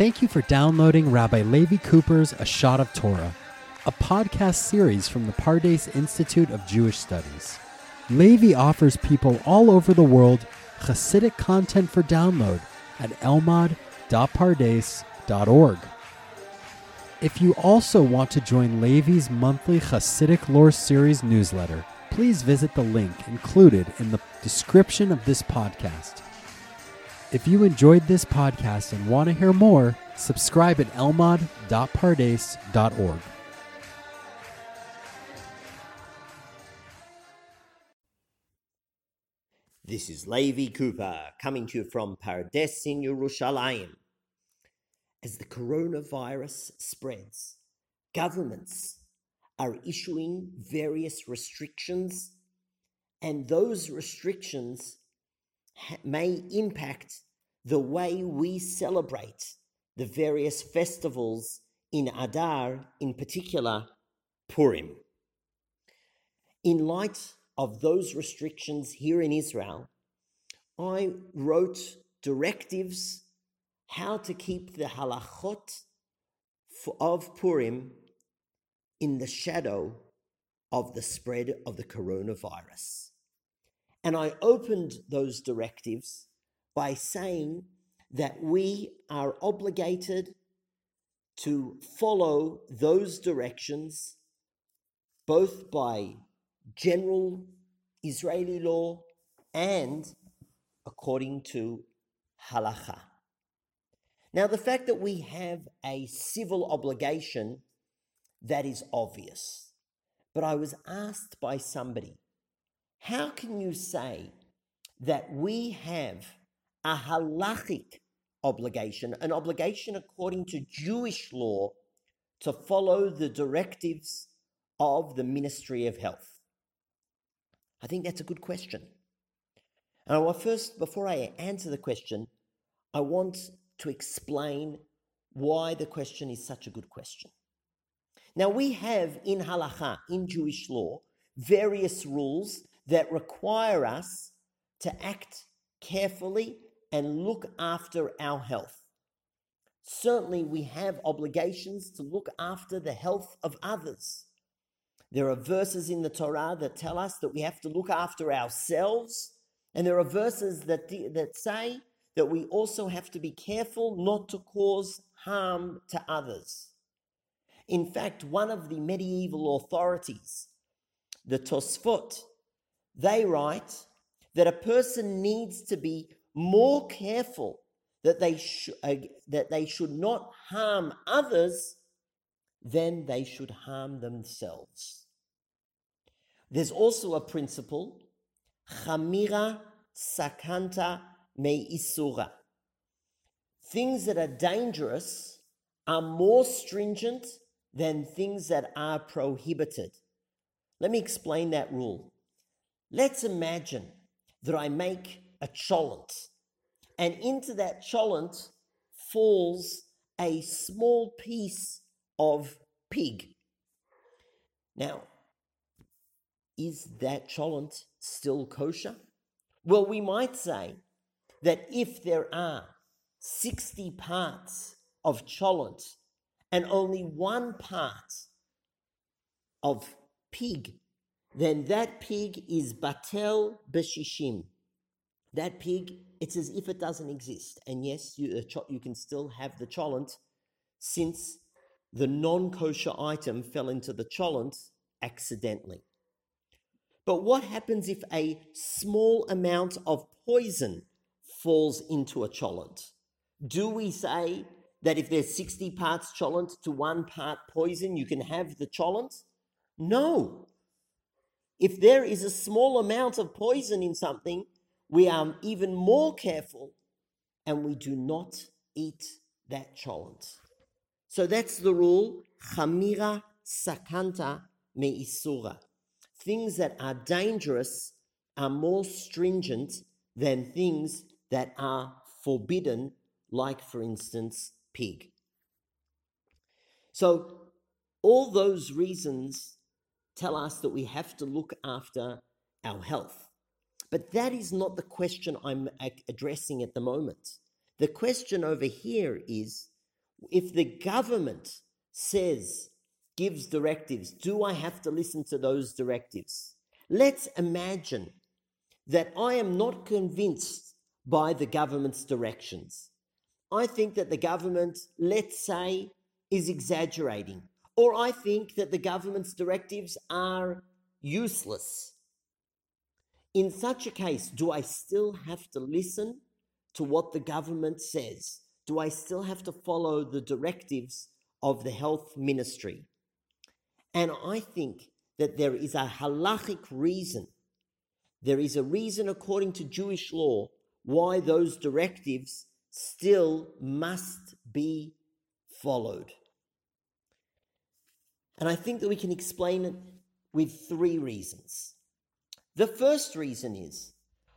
Thank you for downloading Rabbi Levi Cooper's A Shot of Torah, a podcast series from the Pardes Institute of Jewish Studies. Levi offers people all over the world Hasidic content for download at elmad.pardes.org. If you also want to join Levi's monthly Hasidic Lore Series newsletter, please visit the link included in the description of this podcast. If you enjoyed this podcast and want to hear more, subscribe at elmad.pardes.org. This is Levi Cooper coming to you from Pardes in Yerushalayim. As the coronavirus spreads, governments are issuing various restrictions, and those restrictions may impact the way we celebrate the various festivals in Adar, in particular Purim. In light of those restrictions here in Israel, I wrote directives how to keep the halachot of Purim in the shadow of the spread of the coronavirus. And I opened those directives by saying that we are obligated to follow those directions both by general Israeli law and according to halacha. Now, the fact that we have a civil obligation, that is obvious. But I was asked by somebody, how can you say that we have a halachic obligation, an obligation according to Jewish law to follow the directives of the Ministry of Health? I think that's a good question. And I first, before I answer the question, I want to explain why the question is such a good question. Now, we have in halacha, in Jewish law, various rules that require us to act carefully and look after our health. Certainly, we have obligations to look after the health of others. There are verses in the Torah that tell us that we have to look after ourselves, and there are verses that, that say that we also have to be careful not to cause harm to others. In fact, one of the medieval authorities, the Tosfot, they write that a person needs to be more careful that they, sh- uh, that they should not harm others than they should harm themselves. There's also a principle, chamira sakanta me isura. Things that are dangerous are more stringent than things that are prohibited. Let me explain that rule. Let's imagine that I make a cholent, and into that cholent falls a small piece of pig. Now, is that cholent still kosher? Well, we might say that if there are 60 parts of cholent and only one part of pig, then that pig is batel beshishim. That pig, it's as if it doesn't exist. And yes, you, uh, you can still have the cholent since the non kosher item fell into the cholent accidentally. But what happens if a small amount of poison falls into a cholent? Do we say that if there's 60 parts cholent to one part poison, you can have the cholent? No. If there is a small amount of poison in something, we are even more careful and we do not eat that cholent. So that's the rule, chamira sakanta me isura. Things that are dangerous are more stringent than things that are forbidden, like, for instance, pig. So, all those reasons tell us that we have to look after our health. But that is not the question I'm addressing at the moment. The question over here is If the government says, gives directives, do I have to listen to those directives? Let's imagine that I am not convinced by the government's directions. I think that the government, let's say, is exaggerating, or I think that the government's directives are useless. In such a case, do I still have to listen to what the government says? Do I still have to follow the directives of the health ministry? And I think that there is a halachic reason. There is a reason according to Jewish law why those directives still must be followed. And I think that we can explain it with three reasons. The first reason is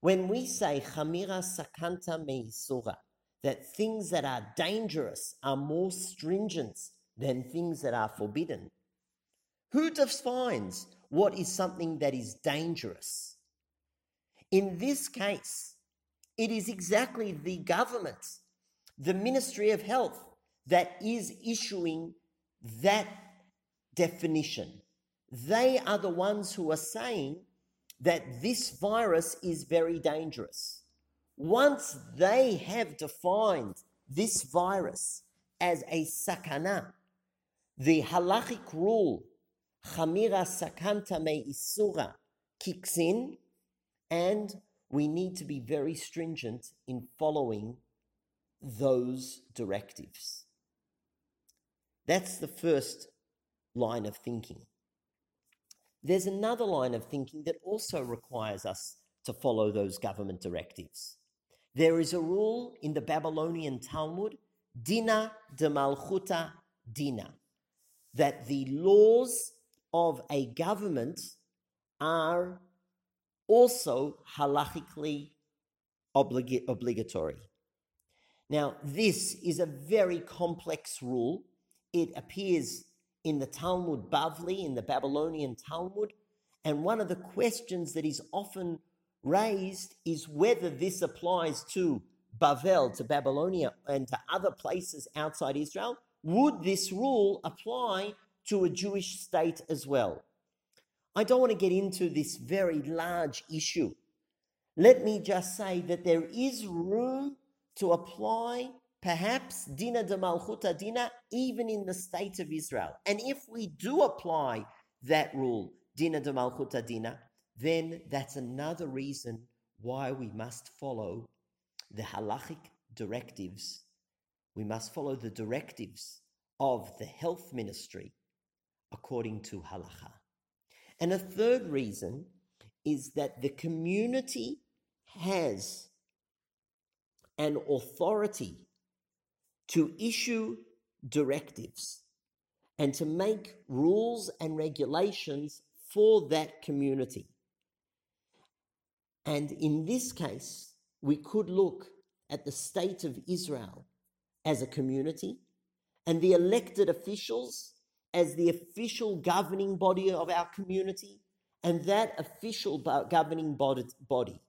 when we say chamira sakanta meisura, that things that are dangerous are more stringent than things that are forbidden. Who defines what is something that is dangerous? In this case, it is exactly the government, the Ministry of Health, that is issuing that definition. They are the ones who are saying that this virus is very dangerous. Once they have defined this virus as a sakana, the halachic rule, chamira sakanta me isura, kicks in, and we need to be very stringent in following those directives. That's the first line of thinking. There's another line of thinking that also requires us to follow those government directives. There is a rule in the Babylonian Talmud, Dina de Malchuta Dina, that the laws of a government are also halachically obligatory. Now, this is a very complex rule. It appears in the Talmud Bavli, in the Babylonian Talmud. And one of the questions that is often raised is whether this applies to Bavel, to Babylonia, and to other places outside Israel. Would this rule apply to a Jewish state as well? I don't want to get into this very large issue. Let me just say that there is room to apply perhaps Dina de Malchuta Dina, even in the state of Israel. And if we do apply that rule, Dina de Malchuta Dina, then that's another reason why we must follow the halachic directives. We must follow the directives of the health ministry according to halacha. And a third reason is that the community has an authority to issue directives and to make rules and regulations for that community. And in this case, we could look at the state of Israel as a community and the elected officials as the official governing body of our community. And that official governing body,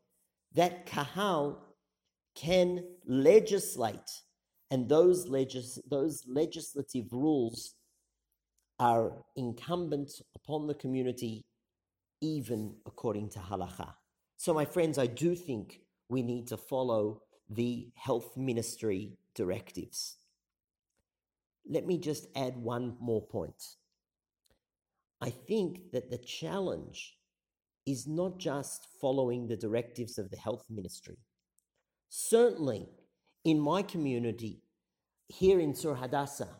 that kahal, can legislate and those, legis- those legislative rules are incumbent upon the community, even according to halacha. So, my friends, I do think we need to follow the health ministry directives. Let me just add one more point. I think that the challenge is not just following the directives of the health ministry. Certainly, in my community here in Tzur Hadassah,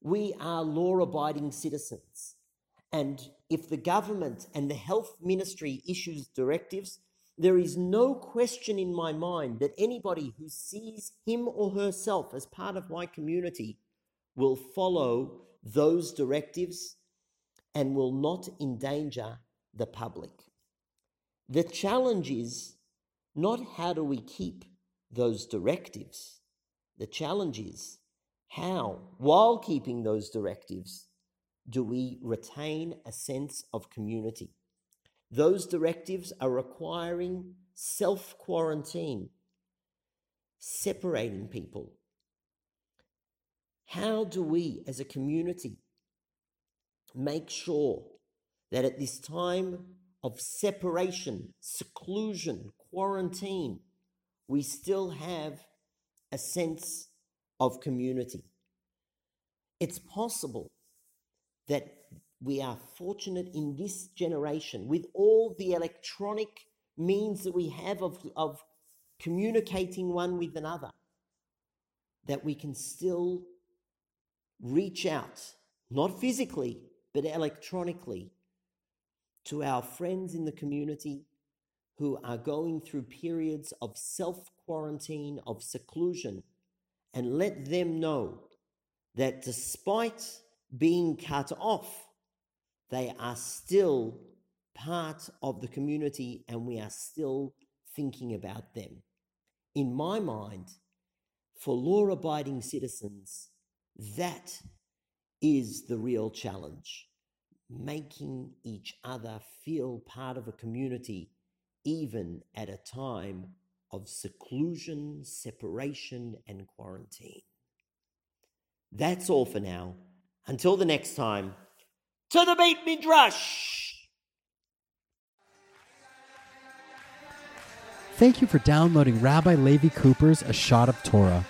we are law abiding citizens. And if the government and the health ministry issues directives, there is no question in my mind that anybody who sees him or herself as part of my community will follow those directives and will not endanger the public. The challenge is not how do we keep those directives. The challenge is how, while keeping those directives, do we retain a sense of community? Those directives are requiring self quarantine, separating people. How do we as a community make sure that at this time of separation, seclusion, quarantine, we still have a sense of community? It's possible that we are fortunate in this generation with all the electronic means that we have of, of communicating one with another, that we can still reach out, not physically, but electronically, to our friends in the community who are going through periods of self quarantine, of seclusion, and let them know that despite being cut off, they are still part of the community and we are still thinking about them. In my mind, for law abiding citizens, that is the real challenge. Making each other feel part of a community, even at a time of seclusion, separation, and quarantine. That's all for now. Until the next time, to the Beit Midrash! Thank you for downloading Rabbi Levi Cooper's A Shot of Torah,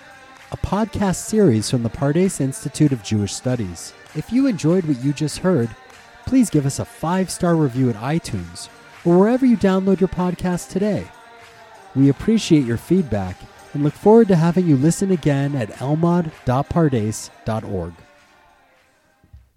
a podcast series from the Pardes Institute of Jewish Studies. If you enjoyed what you just heard, please give us a five star review at iTunes or wherever you download your podcast today. We appreciate your feedback and look forward to having you listen again at elmad.pardes.org.